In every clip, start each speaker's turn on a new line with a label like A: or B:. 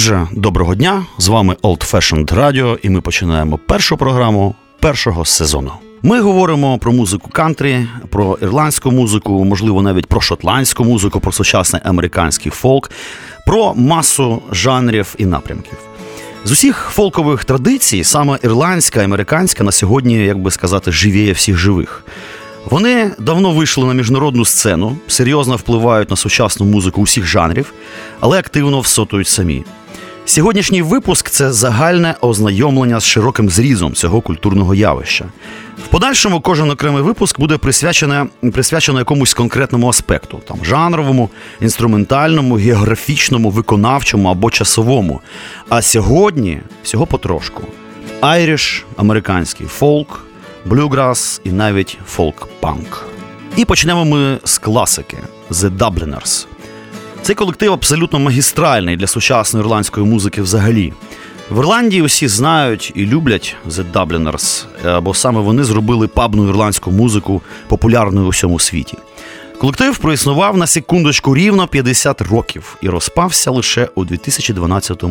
A: Отже, доброго дня! З вами Old Fashioned Radio, і ми починаємо першу програму першого сезону. Ми говоримо про музику кантрі, про ірландську музику, можливо, навіть про шотландську музику, про сучасний американський фолк, про масу жанрів і напрямків. З усіх фолкових традицій саме ірландська американська на сьогодні, як би сказати, живіє всіх живих. Вони давно вийшли на міжнародну сцену, серйозно впливають на сучасну музику усіх жанрів, але активно всотують самі. Сьогоднішній випуск це загальне ознайомлення з широким зрізом цього культурного явища. В подальшому кожен окремий випуск буде присвячено, присвячено якомусь конкретному аспекту, там жанровому, інструментальному, географічному, виконавчому або часовому. А сьогодні всього потрошку: айріш, американський фолк, блюграс і навіть фолк-панк. І почнемо ми з класики The Dubliners. Цей колектив абсолютно магістральний для сучасної ірландської музики взагалі. В Ірландії усі знають і люблять The Dubliners, бо саме вони зробили пабну ірландську музику популярною у всьому світі. Колектив проіснував на секундочку рівно 50 років і розпався лише у 2012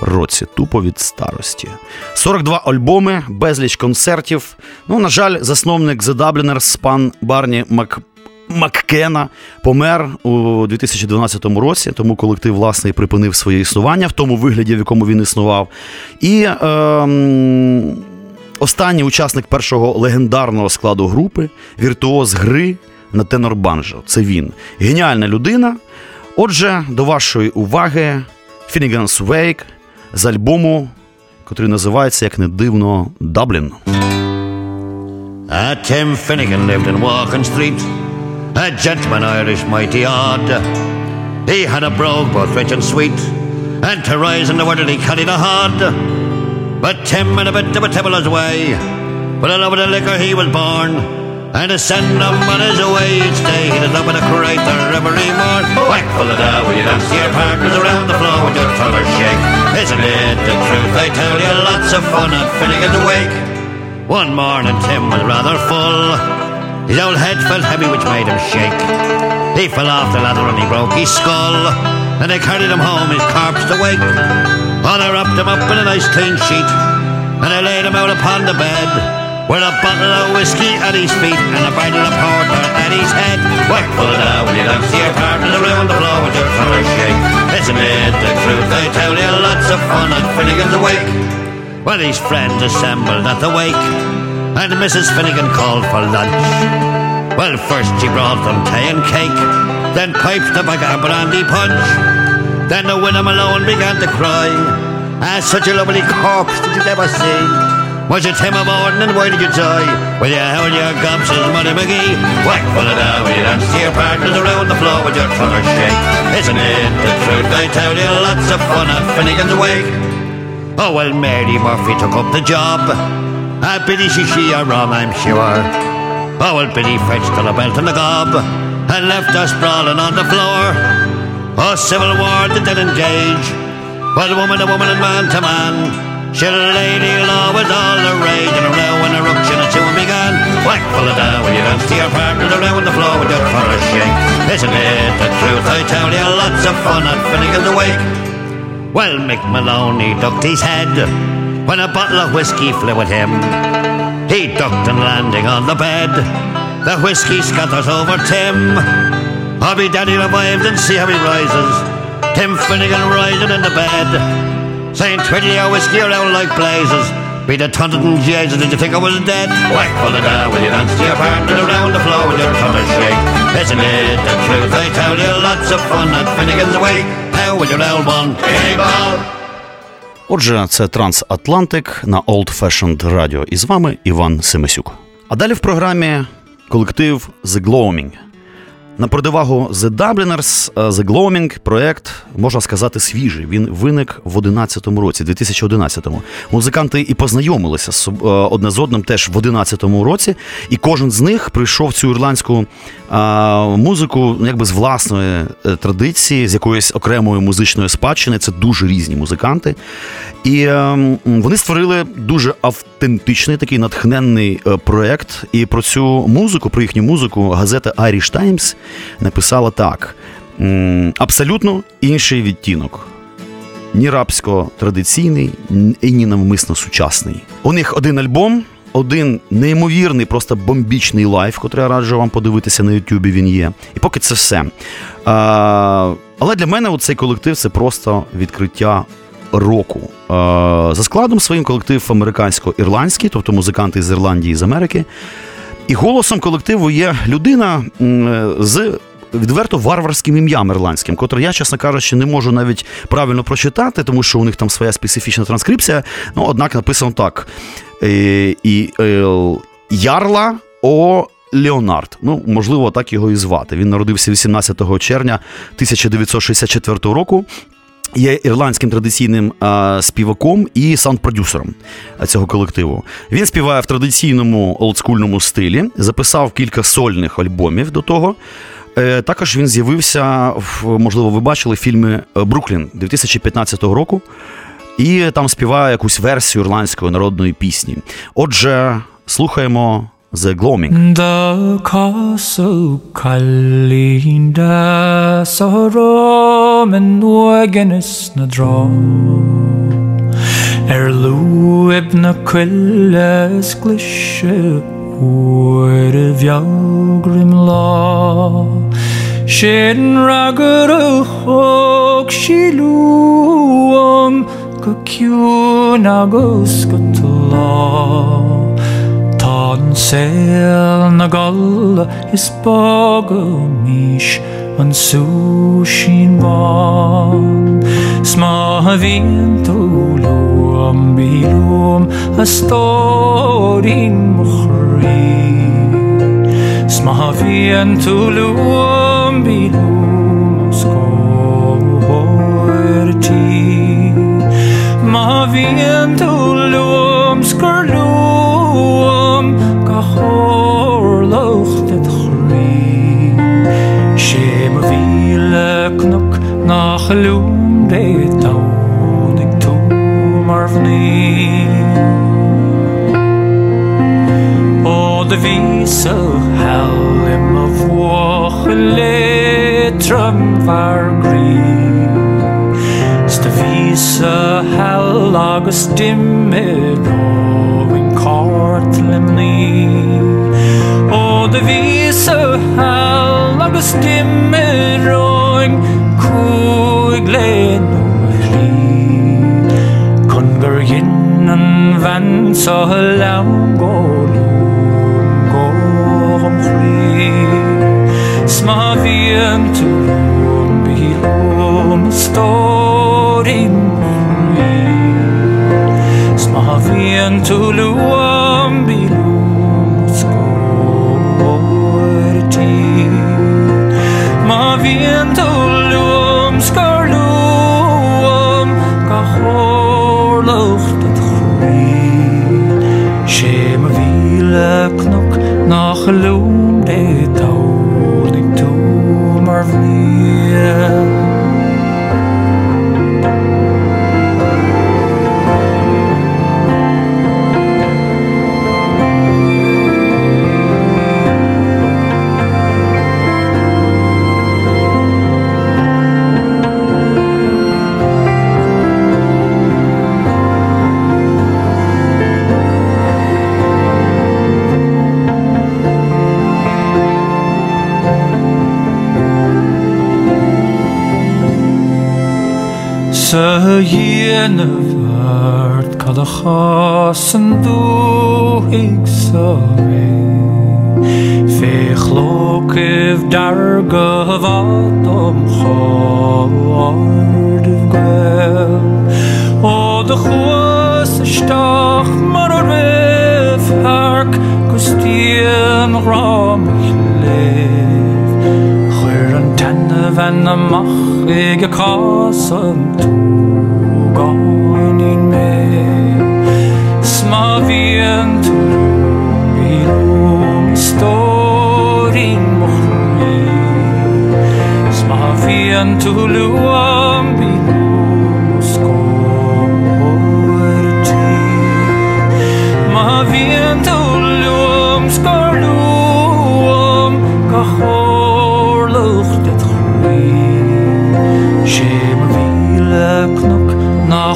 A: році, тупо від старості. 42 альбоми, безліч концертів. Ну, на жаль, засновник The Dubliners, пан Барні Мак. Маккена помер у 2012 році, тому колектив власне припинив своє існування в тому вигляді, в якому він існував. І е, останній учасник першого легендарного складу групи віртуоз гри на тенор банджо. Це він. Геніальна людина. Отже, до вашої уваги, Finnegan's Wake з альбому, котрий називається, як не дивно, Даблін.
B: Tim Finnegan lived in Walking Street. A gentleman Irish mighty odd. He had a brogue both rich and sweet, and to rise in the world he carried a hod. But Tim in a bit of a tibbler's way, but a love of the liquor he was born, and to send him on his way each day, he'd love with a crater every morn. Whack full of when you dance to your partners around the floor with your trumpet shake. Isn't it the truth? I tell you, lots of fun at Finnegan's Wake. One morning Tim was rather full. His old head felt heavy, which made him shake. He fell off the ladder and he broke his skull. And they carried him home, his corpse to wake. Oh, they wrapped him up in a nice clean sheet. And they laid him out upon the bed. With a bottle of whiskey at his feet and a bottle of porter at his head. Whack full of that when you dance to your partners around the floor with your collar shake. Isn't it the truth? I tell you, lots of fun at Finnegan's Wake. Well, his friends assembled at the wake and Mrs. Finnegan called for lunch. Well, first she brought them tea and cake, then pipes, tobacco and brandy punch. Then the widow Malone began to cry. Ah, such a lovely corpse did you ever see? Was it Tim Morton and why did you die? Well, you held your gobs as Money McGee. Whack full of when you dance to your partners around the floor with your trumpet shake. Isn't it the truth? I tell you, lots of fun at Finnegan's Wake. Oh, well, Mary Murphy took up the job. Ah, Biddy she she a rum, I'm sure. Well, Biddy fetched to the belt and the gob and left us sprawling on the floor. A civil war did then engage, but woman to woman and man to man. Shall lady law was all the rage and a row and a ruction and soon began. Whack full of down when you dance to your partner around the floor with your collar shake. Isn't it the truth? I tell you, lots of fun at Finnegan's Wake. Well, Mick Maloney ducked his head when a bottle of whiskey flew at him. He ducked and landing on the bed. The whiskey scatters over Tim. I'll be daddy revived and see how he rises. Tim Finnegan rising in the bed, saying twenty hour whiskey around like blazes. Be the taunted and Jesus, did you think I was dead? Whack full of down when you dance to your partner around the floor with your trumpet shake. Isn't it the truth? I tell you, lots of fun at Finnegan's Wake. How with your old one? Big ball.
A: Отже, це Трансатлантик на Old Fashioned Radio. І з вами Іван Семисюк. А далі в програмі колектив The Gloaming. На противагу The Dubliners, е, The Gloaming проект, можна сказати, свіжий. Він виник в 11-му році, 2011-му. Музиканти і познайомилися е, одне з одним теж в 11-му році, і кожен з них прийшов цю ірландську а, музику ну, якби з власної е, традиції, з якоїсь окремої музичної спадщини. Це дуже різні музиканти. І а, вони створили дуже автентичний такий натхненний проект. І про цю музику, про їхню музику, газета Irish Times написала так: абсолютно інший відтінок. Ні рабсько-традиційний, і ні навмисно сучасний. У них один альбом, один неймовірний, просто бомбічний лайф, котрий я раджу вам подивитися на Ютубі. Він є. І поки це все. А, Але для мене цей колектив це просто відкриття року. За складом своїм колектив американсько-ірландський, тобто музиканти з Ірландії з Америки. І голосом колективу є людина з відверто варварським ім'ям ірландським, котре я, чесно кажучи, не можу навіть правильно прочитати, тому що у них там своя специфічна транскрипція. Ну, однак написано так: е, е, Ярла О. Леонард, ну можливо, так його і звати. Він народився 18 червня 1964 року Є ірландським традиційним а, співаком і саунд-продюсером цього колективу. Він співає в традиційному олдскульному стилі, записав кілька сольних альбомів до того. Е, також він з'явився в можливо, ви бачили фільми Бруклін 2015 року, і там співає якусь версію ірландської народної пісні. Отже, слухаємо. the gloaming.
C: The castle Kalinda Sarom and Nuagenis na drom Er lu eb na kwilles glishe Uer y fiawgrim lá Sin ragur y chog si lwam Go ciwn agos gytla. An saol na galla is baga mis an súsin bán Smá a vín tú lo am a stóín mochrí Smá a vín tú lo am bíúm scóirtí Má a vín tú lo am knok nach geloem deed dan ik toe maar van O oh, de wiese hel in me voge litrum var green is de wiese hel agus dimme in kort limni O oh, de wiese hel agus dimme do vand så lav går lun går omkring Små virm til lun vi lun love. Benevert Kalachasın du iksare Fechlok ev dargav adam chard of gwell O oh, the chwas stach mar o rev hark Gustien ram ich lev Chwyr an tenef the amach Ege kasam tu morning me smawięty lum storim mohmi smawięty lum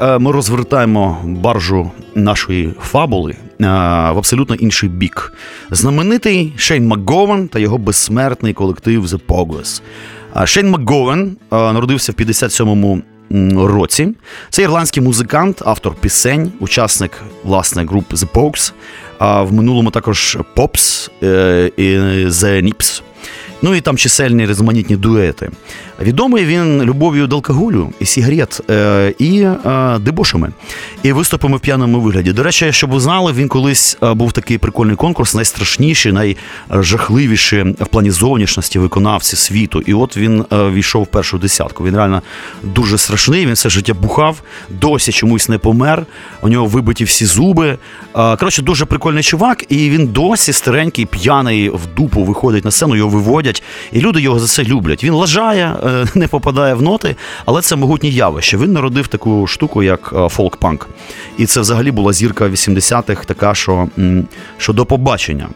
A: ми розвертаємо баржу нашої фабули е, в абсолютно інший бік. Знаменитий Шейн МакГовен та його безсмертний колектив The Pogues. Шейн МакГовен е, народився в 57-му році. Це ірландський музикант, автор пісень, учасник власне груп The Pogues, а в минулому також Pops е, і The Nips. Ну і там чисельні різноманітні дуети. Відомий він любов'ю до алкоголю і сігарет, е, і е, дебошами, і виступами в п'яному вигляді. До речі, щоб ви знали, він колись е, був такий прикольний конкурс, найстрашніший, найжахливіший в плані зовнішності виконавці світу. І от він війшов в першу десятку. Він реально дуже страшний. Він все життя бухав, досі чомусь не помер. У нього вибиті всі зуби. Коротше, дуже прикольний чувак, і він досі старенький, п'яний в дупу виходить на сцену, його виводять, і люди його за це люблять. Він лажає, е, не попадає в ноти, але це могутнє явище. Він народив таку штуку, як е, фолк-панк. І це взагалі була зірка 80-х, така, що, що до побачення.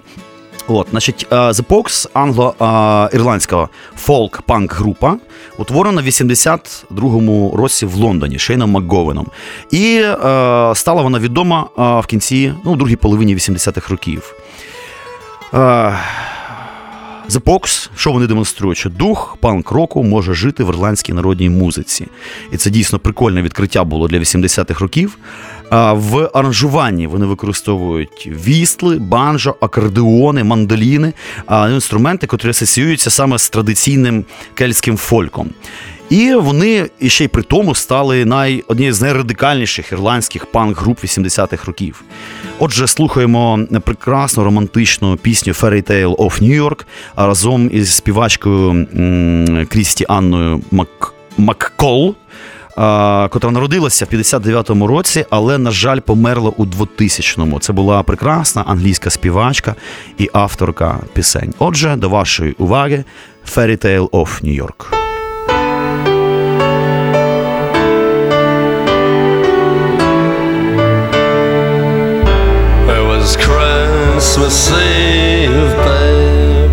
A: От, значить, е, The Pogues, англо-ірландська фолк-панк група, утворена в 82-му році в Лондоні Шейном Макговеном. І е, стала вона відома в кінці, ну, другій половині 80-х років. Е, The Pogues, що вони демонструють, що дух панк-року може жити в ірландській народній музиці. І це дійсно прикольне відкриття було для 80-х років. В аранжуванні вони використовують вістли, банджо, акордеони, мандоліни, інструменти, котрі асоціюються саме з традиційним кельтським фольком. І вони ще й при тому стали най, однією з найрадикальніших ірландських панк-груп 80-х років. Отже, слухаємо прекрасну романтичну пісню Fairy Tale of New York разом із співачкою Крісті Анною Мак... Маккол. Котра народилася в 59-му році, але, на жаль, померла у 2000-му. Це була прекрасна англійська співачка і авторка пісень. Отже, до вашої уваги Fairy Tale of New York.
D: Christmas Eve, babe,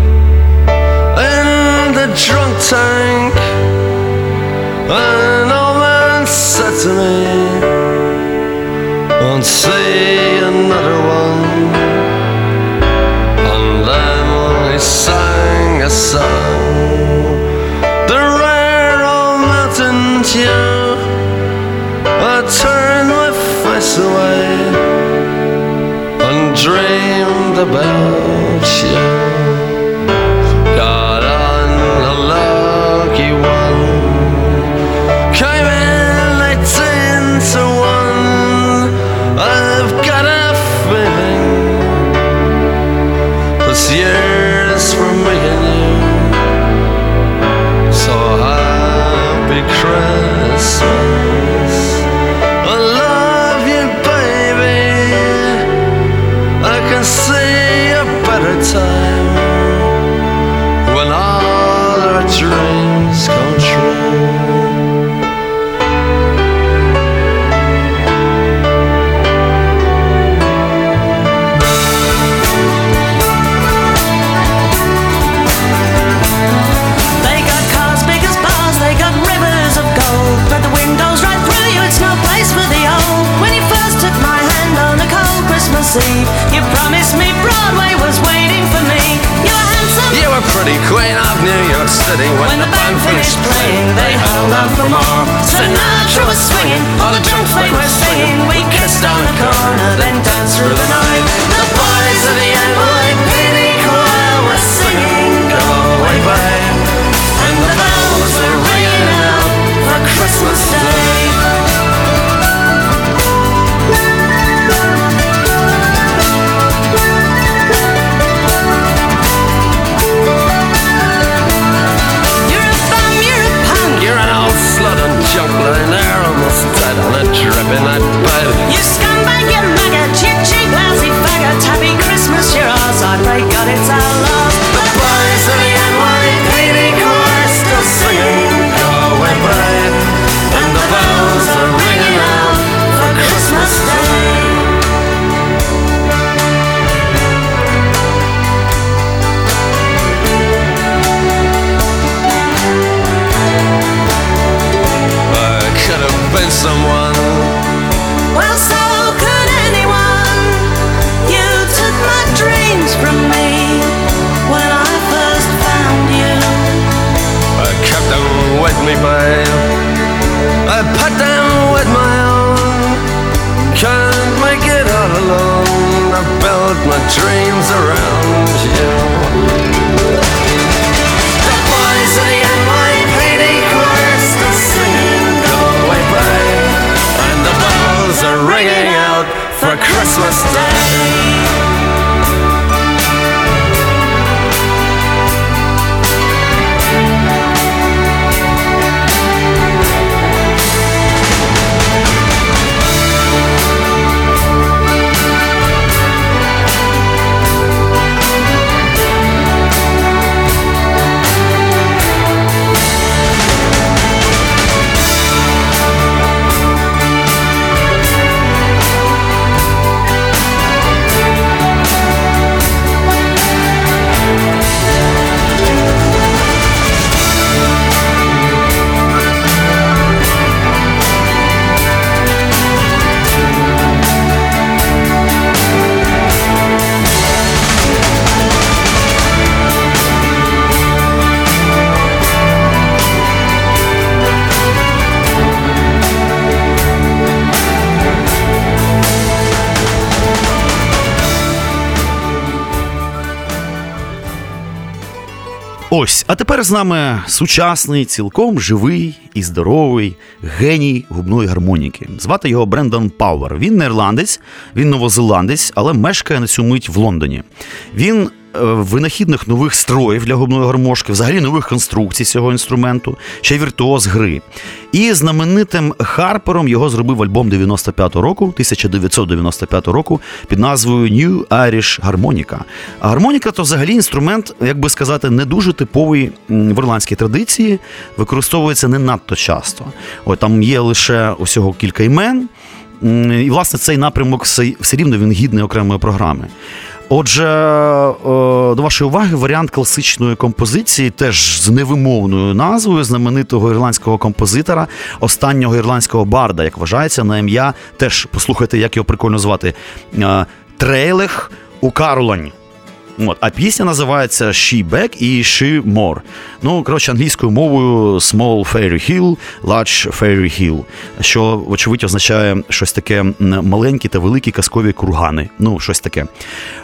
D: in the drunk tank. An old man said to me, Won't see another one. And then he sang a song, about you.
E: My dreams
D: around you.
A: З нами сучасний, цілком живий і здоровий геній губної гармоніки. Звати його Брендон Пауер. Він не ірландець, він новозеландець, але мешкає на цю мить в Лондоні. Він винахідних нових строїв для губної гармошки, взагалі нових конструкцій цього інструменту, ще й віртуоз гри. І знаменитим Харпером його зробив альбом 95-го року, 1995 року, під назвою New Irish Harmonica. А гармоніка то взагалі інструмент, як би сказати, не дуже типовий в ірландській традиції, використовується не надто часто. От там є лише усього кілька імен. І, власне, цей напрямок все рівно він гідний окремої програми. Отже, е, до вашої уваги варіант класичної композиції, теж з невимовною назвою знаменитого ірландського композитора, останнього ірландського барда, як вважається, на ім'я. Теж послухайте, як його прикольно звати. е, Трейлех у Карлонь. От, а пісня називається She Back і She More. Ну, коротше, англійською мовою Small Fairy Hill, Large Fairy Hill, що, вочевидь, означає щось таке маленькі та великі казкові кургани. Ну, щось таке.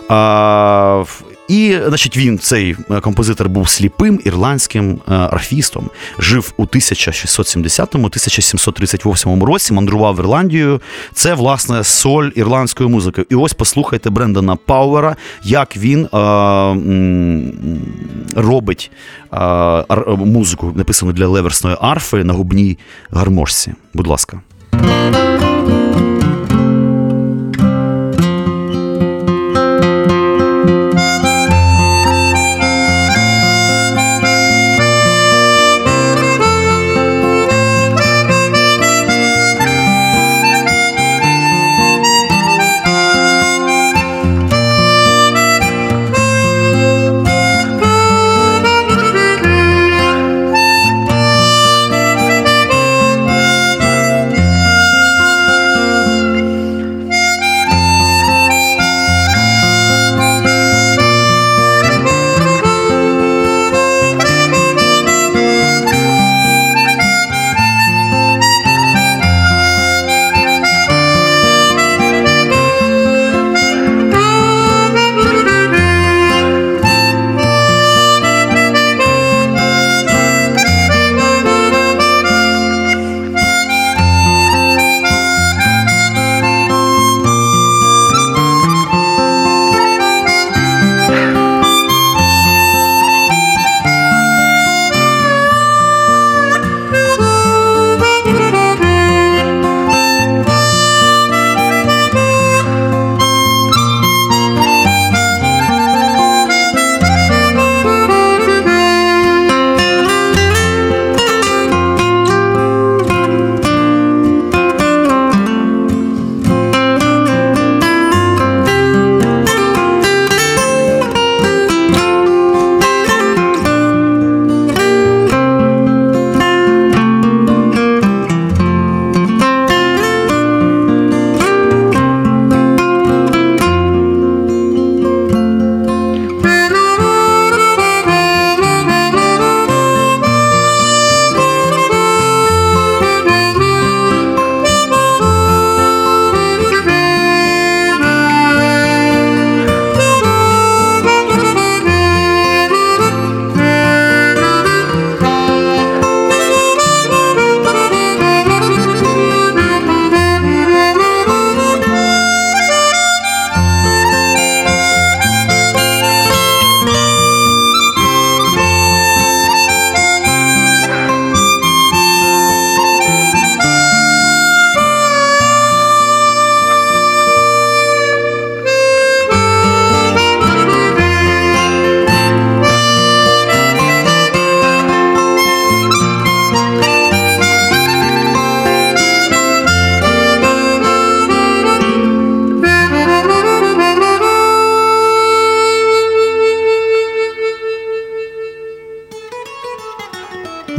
A: А, і, значить, він, цей е, композитор, був сліпим ірландським е, арфістом, жив у 1670-1738 році, мандрував Ірландією. Це, власне, соль ірландської музики. І ось послухайте Брендона Пауера, як він е, робить е, музику, написану для леверсної арфи на губній гармошці. Будь ласка.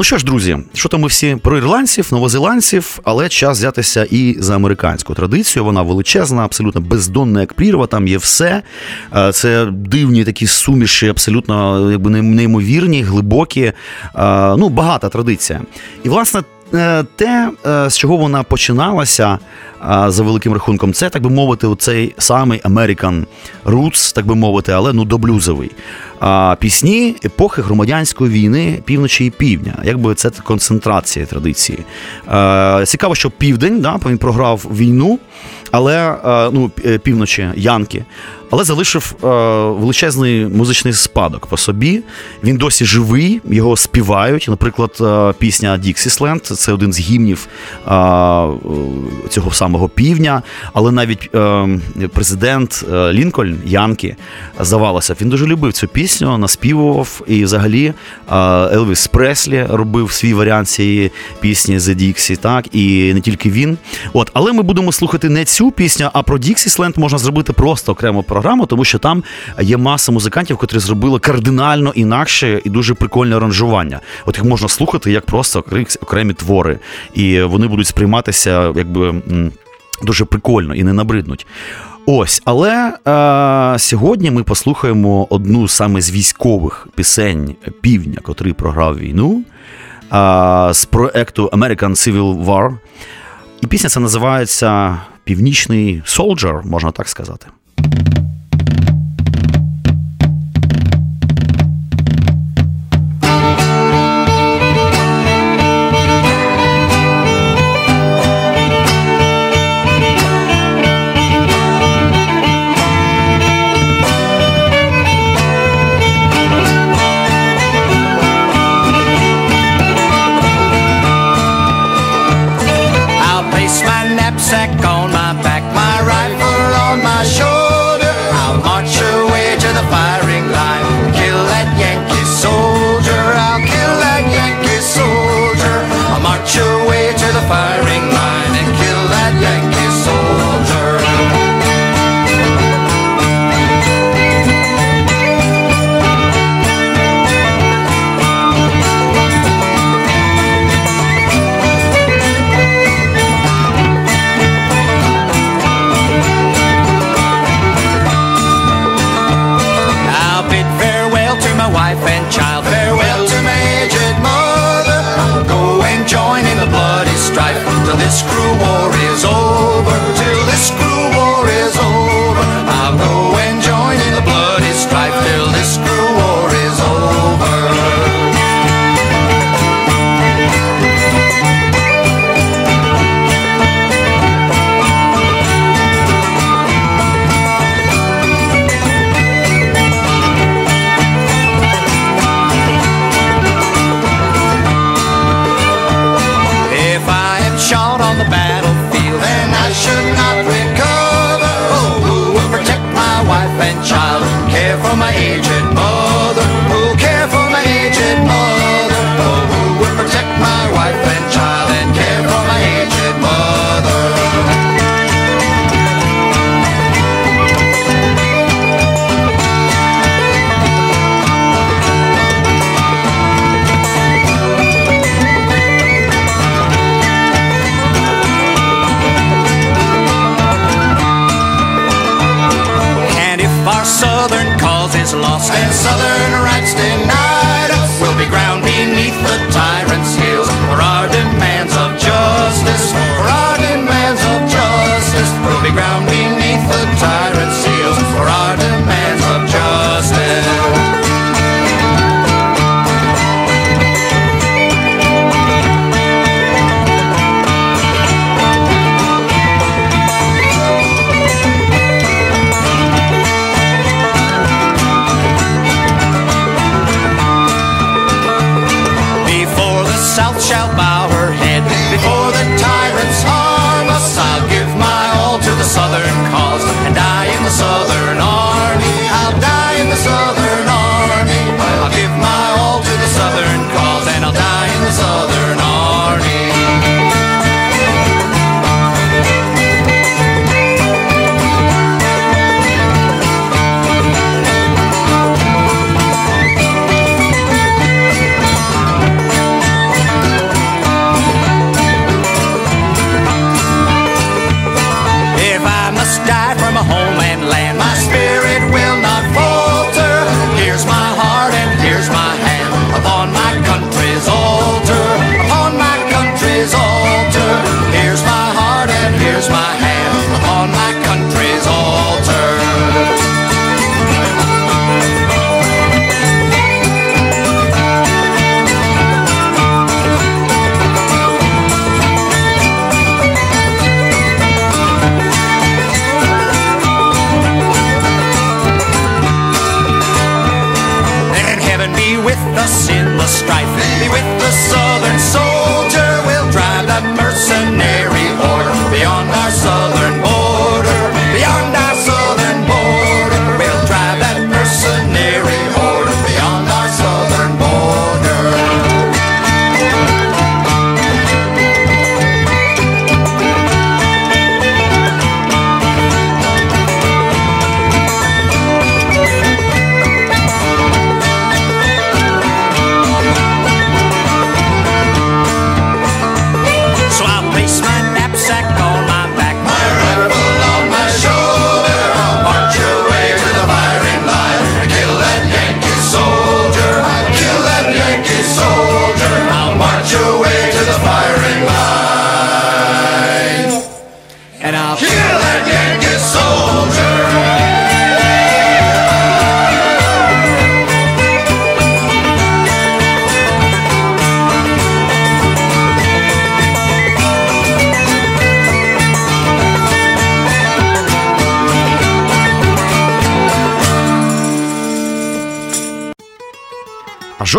A: Що ж, друзі, що то ми всі про ірландців, новозеландців, але час взятися і за американську традицію. Вона величезна, абсолютно бездонна, як прірва. Там є все. Е, Це дивні такі суміші, абсолютно якби неймовірні, глибокі. Е, Ну, багата традиція. І власне. е, Те, з чого вона починалася за великим рахунком, це так би мовити, цей самий American Roots, так би мовити, але ну доблюзовий. А пісні епохи громадянської війни півночі і півдня. Якби це концентрація традиції. Е, цікаво, що південь да, він програв війну, але е, ну, е, півночі Янки. Але залишив е, величезний музичний спадок по собі. Він досі живий, його співають. Наприклад, е, пісня Діксісленд це один з гімнів е, е, цього самого півдня. Але навіть е, президент Лінкольн Янки, здавалося, він дуже любив цю пісню, наспівував. І взагалі Елвіс Преслі робив свій варіант цієї пісні The Dixie, так, і не тільки він. От, але ми будемо слухати не цю пісню, а про Діксісленд можна зробити просто окрему програму, тому що там є маса музикантів, котрі зробили кардинально інакше і дуже прикольне аранжування. От їх можна слухати як просто окремі твори, і вони будуть сприйматися якби. Дуже прикольно і не набриднуть. Ось, але е, сьогодні ми послухаємо одну саме з військових пісень півдня, котрий програв війну е, з проекту American Civil War. І пісня ця називається Північний Солджер, можна так сказати.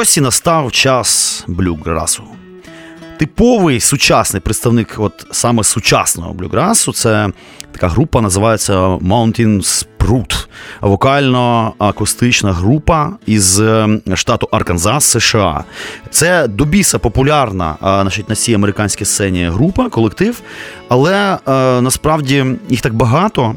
A: Ось і настав час блюграсу. Типовий сучасний представник, от саме сучасного блюграсу, це така група, називається Mountain Sprout. Вокально-акустична група із е, штату Арканзас, США. Це до біса популярна а, значить, на цій американській сцені група, колектив, але е, насправді їх так багато.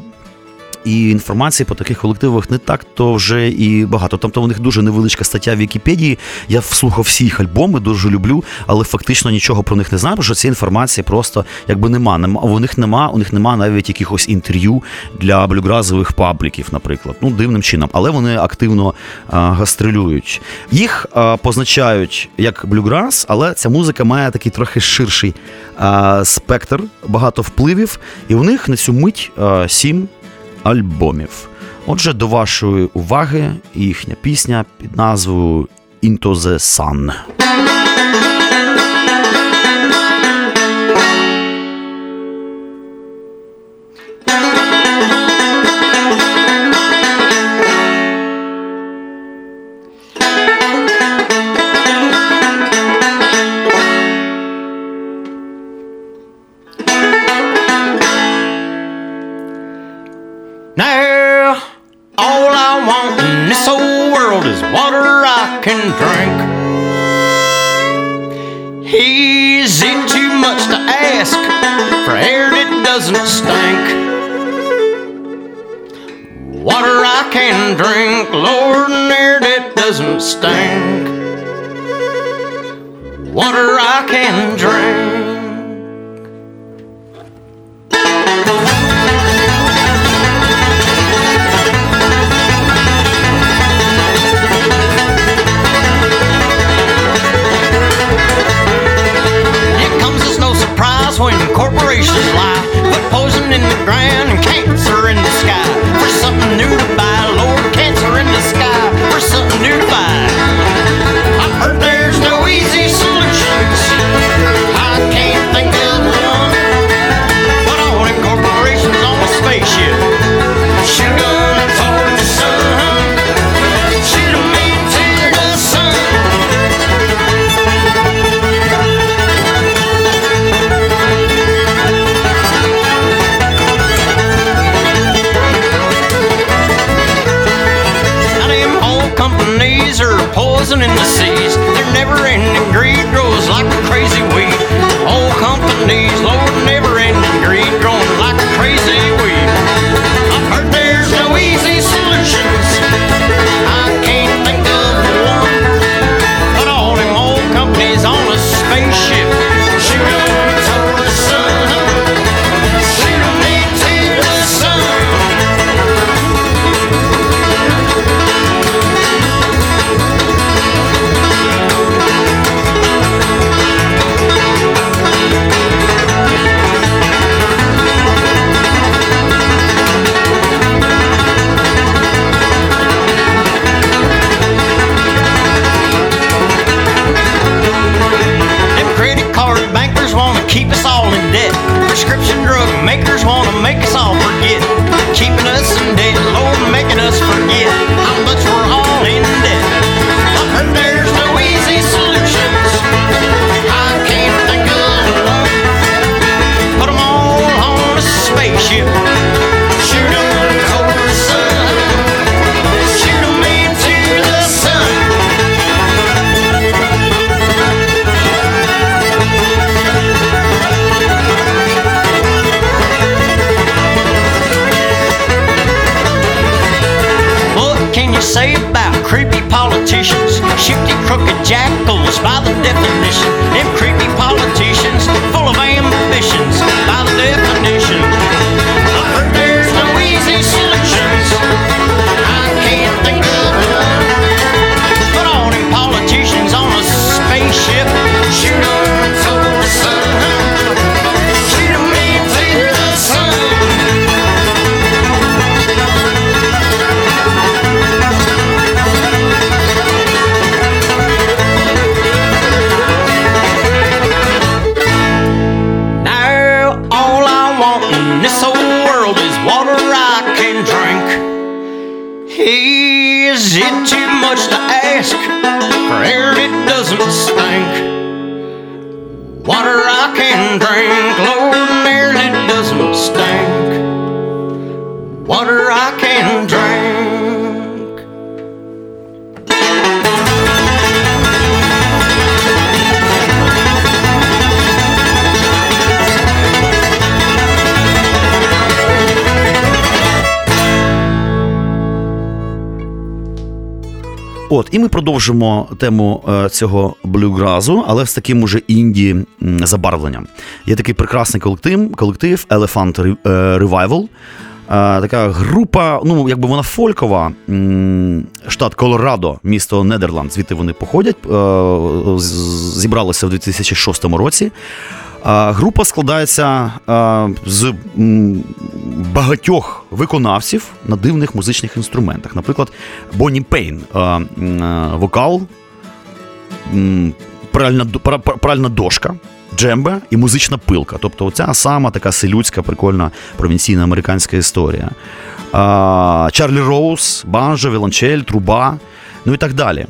A: І інформації по таких колективах не так то вже і багато. Тобто у них дуже невеличка стаття в Вікіпедії. Я вслухав всі їх альбоми, дуже люблю, але фактично нічого про них не знаю, бо що цієї інформації просто якби нема. нема у них нема, у них нема навіть якихось інтерв'ю для блюгразових пабліків, наприклад. Ну, дивним чином, але вони активно а, гастролюють. Їх а, позначають як блюграс, але ця музика має такий трохи ширший а, спектр, багато впливів, і у них на цю мить сім альбомів. Отже, до вашої уваги їхня пісня під назвою Into the Sun.
F: Drink, Lord, and air that doesn't stink. Water I can drink. Crooked jackals
A: продовжимо тему е, цього блюгразу, але з таким уже інді забарвленням. Є такий прекрасний колектив, колектив Elephant е, Revival. Е, така група, ну якби вона фолькова, штат Колорадо, місто Нідерланд, звідти вони походять. Зібралися в 2006 році. Група складається з багатьох виконавців на дивних музичних інструментах. Наприклад, Бонні Пейн, вокал, пральна, пральна дошка, джембе і музична пилка. Тобто, оця сама така селюдська, прикольна провінційна американська історія. Чарлі Роуз, банджо, віолончель, труба, ну і так далі.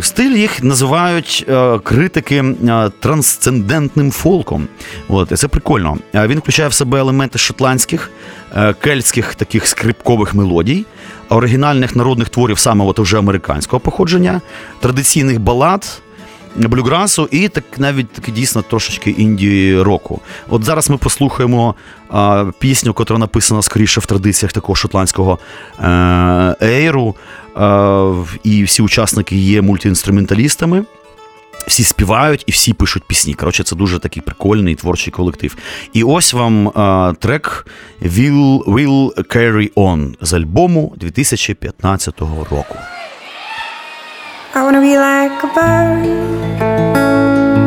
A: Стиль їх називають е, критики е, трансцендентним фолком. От, і це прикольно. Е, Він включає в себе елементи шотландських, кельтських таких скрипкових мелодій, оригінальних народних творів саме от уже американського походження, традиційних балад. Блюграсу і так навіть таки дійсно трошечки інді року. От зараз ми послухаємо а, пісню, яка написана скоріше в традиціях такого шотландського е, ейру. Е, і всі учасники є мультиінструменталістами. Всі співають і всі пишуть пісні. Коротше, це дуже такий прикольний творчий колектив. І ось вам е, трек Will, Will Carry On з альбому 2015 року.
G: I wanna be like a bird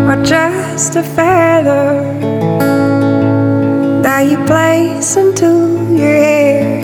G: or just a feather that you place into your hair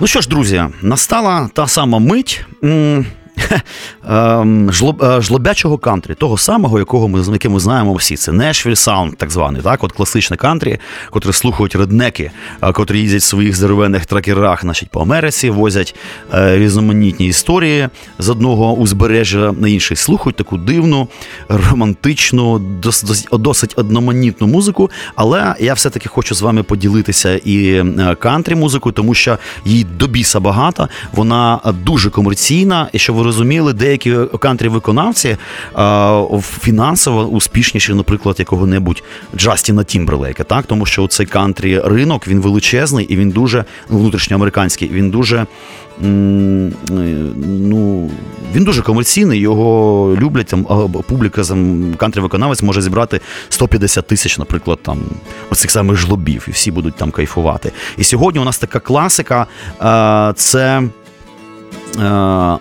A: Ну що ж, друзі, настала та сама мить. ем, е, жлобячого кантрі, того самого, якого ми яке ми знаємо всі. Це Nashville Sound, так званий, так, от класичне кантрі, котре слухають реднеки, е, котрі їздять в своїх здоровенних тракерах, значить, по Америці, возять е, різноманітні історії з одного узбережжя на інший. Слухають таку дивну, романтичну, дос, дос- досить одноманітну музику. Але я все-таки хочу з вами поділитися і кантрі музикою, тому що їй до біса багато. Вона дуже комерційна, і щоб ви розуміли, деякі кантрі виконавці е, фінансово успішніші, наприклад, якого-небудь Джастіна Тімберлейка, так тому що цей кантрі ринок він величезний і він дуже ну, внутрішньоамериканський, він дуже. Ну, він дуже комерційний, його люблять там публіка кантрі виконавець може зібрати 150 тисяч, наприклад, там оцих самих жлобів, і всі будуть там кайфувати. І сьогодні у нас така класика. Це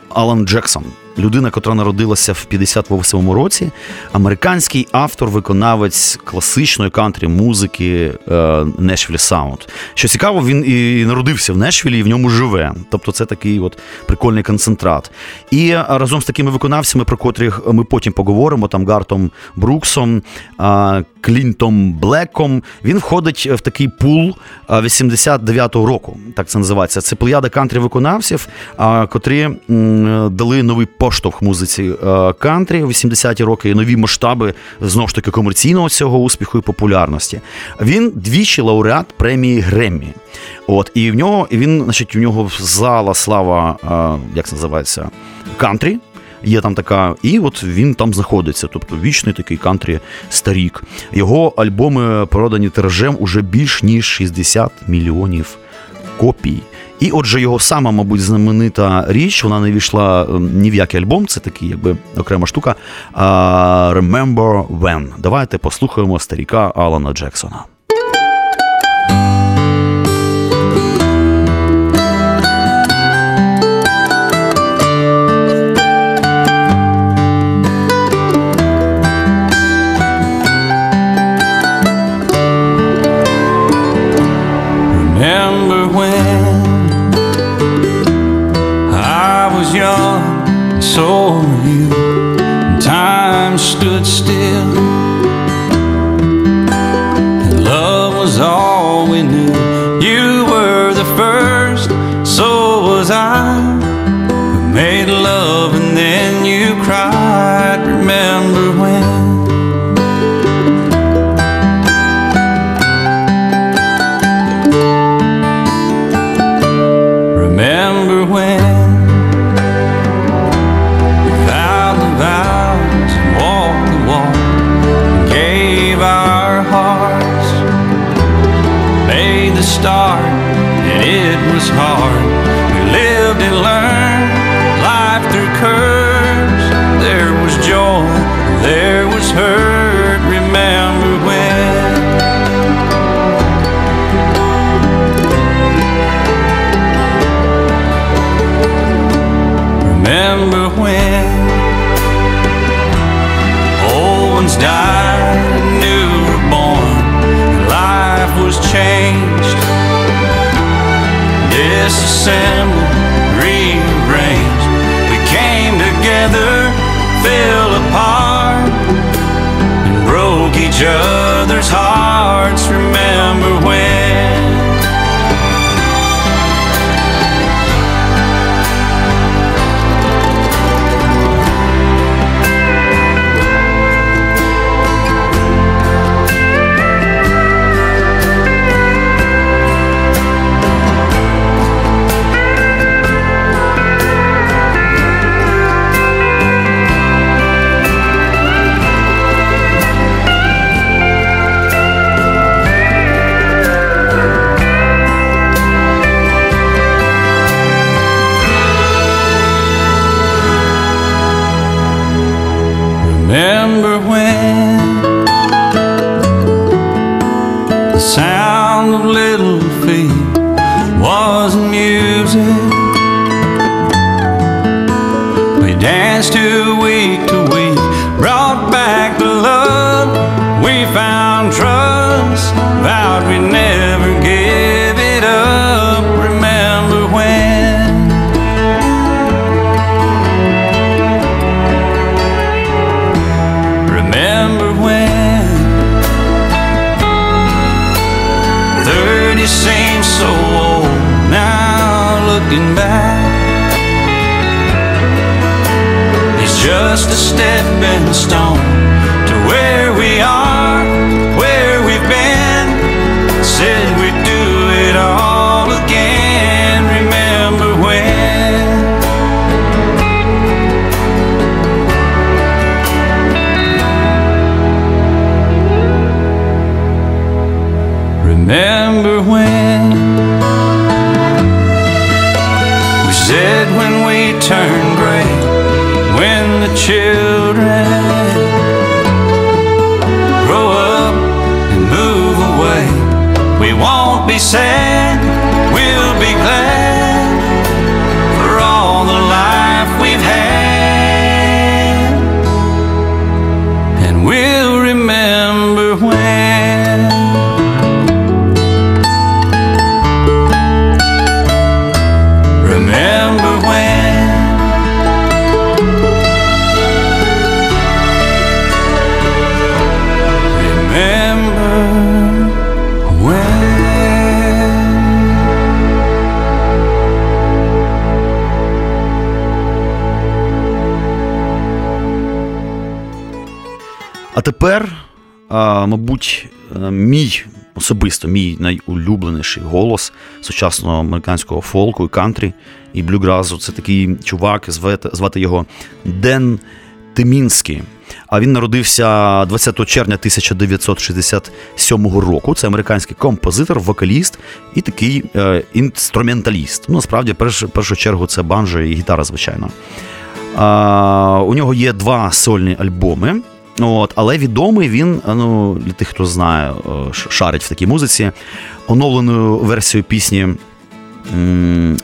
A: Алан Джексон. Людина, котра народилася в 58-му році, американський автор, виконавець класичної кантрі музики е, Nashville Sound. Що цікаво, він і народився в Нешвілі і в ньому живе. Тобто це такий от прикольний концентрат. І е, разом з такими виконавцями, про котрих ми потім поговоримо, там Гартом Бруксом, е, Клінтом Блеком, він входить в такий пул е, 89-го року. Так це називається. Це плеяда кантрі виконавців, е, котрі дали новий поштовх музиці е, кантрі в 80-ті роки, і нові масштаби знову ж таки комерційного цього успіху і популярності. Він двічі лауреат премії Греммі. От і в нього він, значить, у нього зала слава, е, як це називається, кантрі. Є там така, і от він там знаходиться, тобто вічний такий кантрі старік. Його альбоми продані тиражем уже більш ніж 60 мільйонів копій. І отже, його сама, мабуть, знаменита річ, вона не війшла ем, ні в який альбом, це такий, якби окрема штука. Remember When. Давайте послухаємо старіка Алана Джексона.
H: saw you. Time stood still. chance to stone
A: А тепер, мабуть, е, мій особисто мій найулюбленіший голос сучасного американського фолку і кантрі і блюгразу. Це такий чувак, звати, звати його Ден Тимінський. А він народився 20 червня 1967 року. Це американський композитор, вокаліст і такий е, інструменталіст. Ну, насправді, перш, першу чергу, це банджо і гітара, звичайно. А, у нього є два сольні альбоми. От, але відомий він, ну, для тих, хто знає, е, шарить в такій музиці, оновленою версією пісні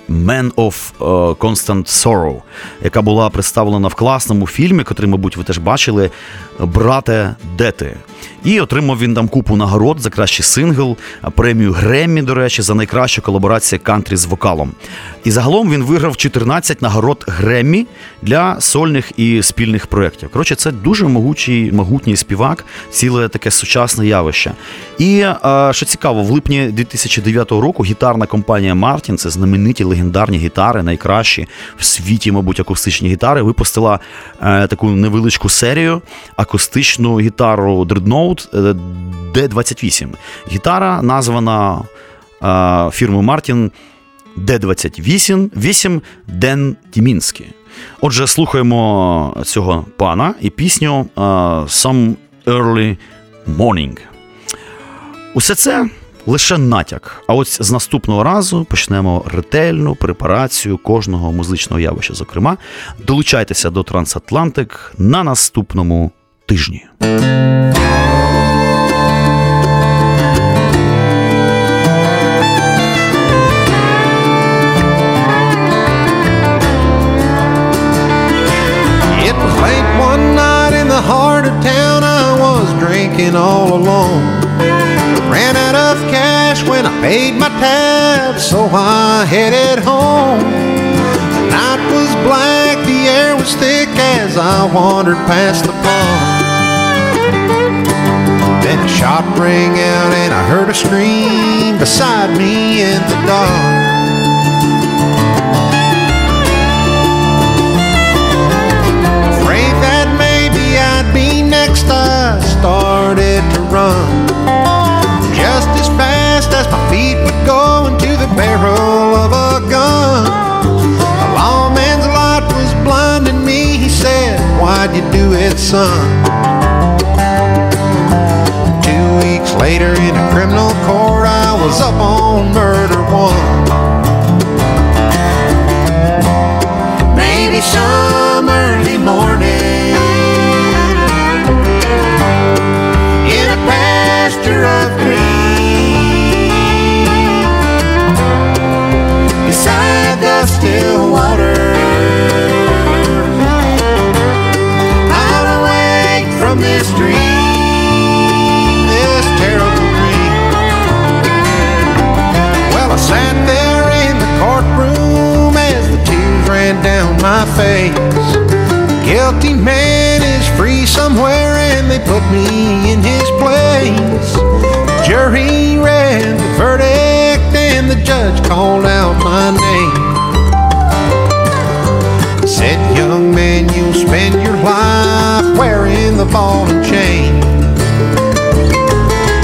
A: Man of е, Constant Sorrow, яка була представлена в класному фільмі, котрий, мабуть, ви теж бачили, Брате, де ти? І отримав він там купу нагород за кращий сингл, премію Греммі, до речі, за найкращу колаборацію кантрі з вокалом. І загалом він виграв 14 нагород Греммі для сольних і спільних проєктів. Коротше, це дуже могучий, могутній співак, ціле таке сучасне явище. І е, що цікаво, в липні 2009 року гітарна компанія Martin, це знамениті легендарні гітари, найкращі в світі, мабуть, акустичні гітари, випустила е, таку невеличку серію акустичну гітару е, D28. Гітара названа фірмою Martin D28 8 Ден Тімінський. Отже, слухаємо цього пана і пісню е, Some Early Morning. Усе це лише натяк. А ось з наступного разу почнемо ретельну препарацію кожного музичного явища. Зокрема, долучайтеся до Трансатлантик на наступному тижні.
I: Drinking all alone. Ran out of cash when I paid my tab, so I headed home. The night was black, the air was thick as I wandered past the pond. Then a shot rang out and I heard a scream beside me in the dark. Run. Just as fast as my feet would go into the barrel of a gun. A lawman's light was blinding me, he said, Why'd you do it, son? Two weeks later in a criminal court, I was up on murder one. Maybe some early morning face. Guilty man is free somewhere and they put me in his place. Jury read the verdict and the judge called out my name. Said, young man, you'll spend your life wearing the ball and chain.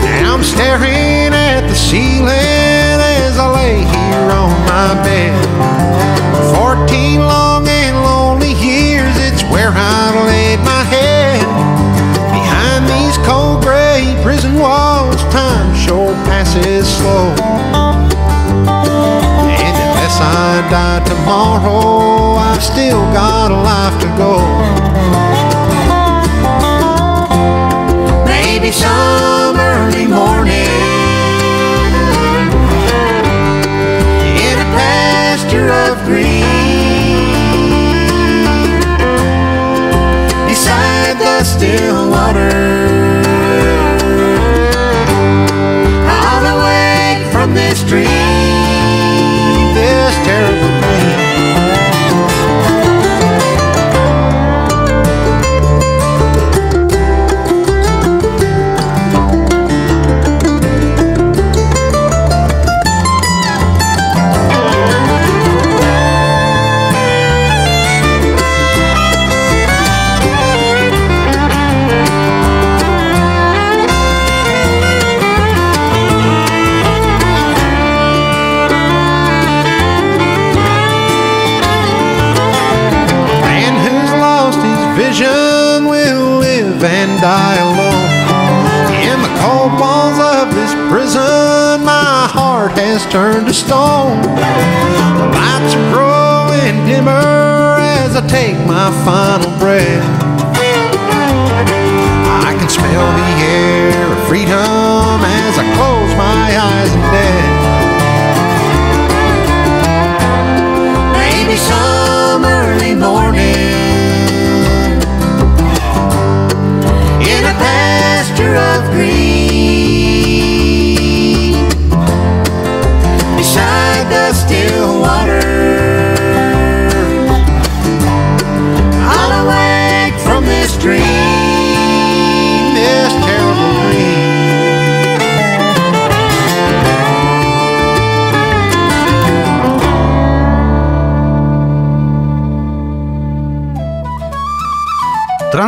I: Now I'm staring at the ceiling as I lay here on my bed. Fourteen passes slow. And unless I die tomorrow, I've still got a life to go. Maybe some early morning in a pasture of green beside the still water. street. This terrible my final breath.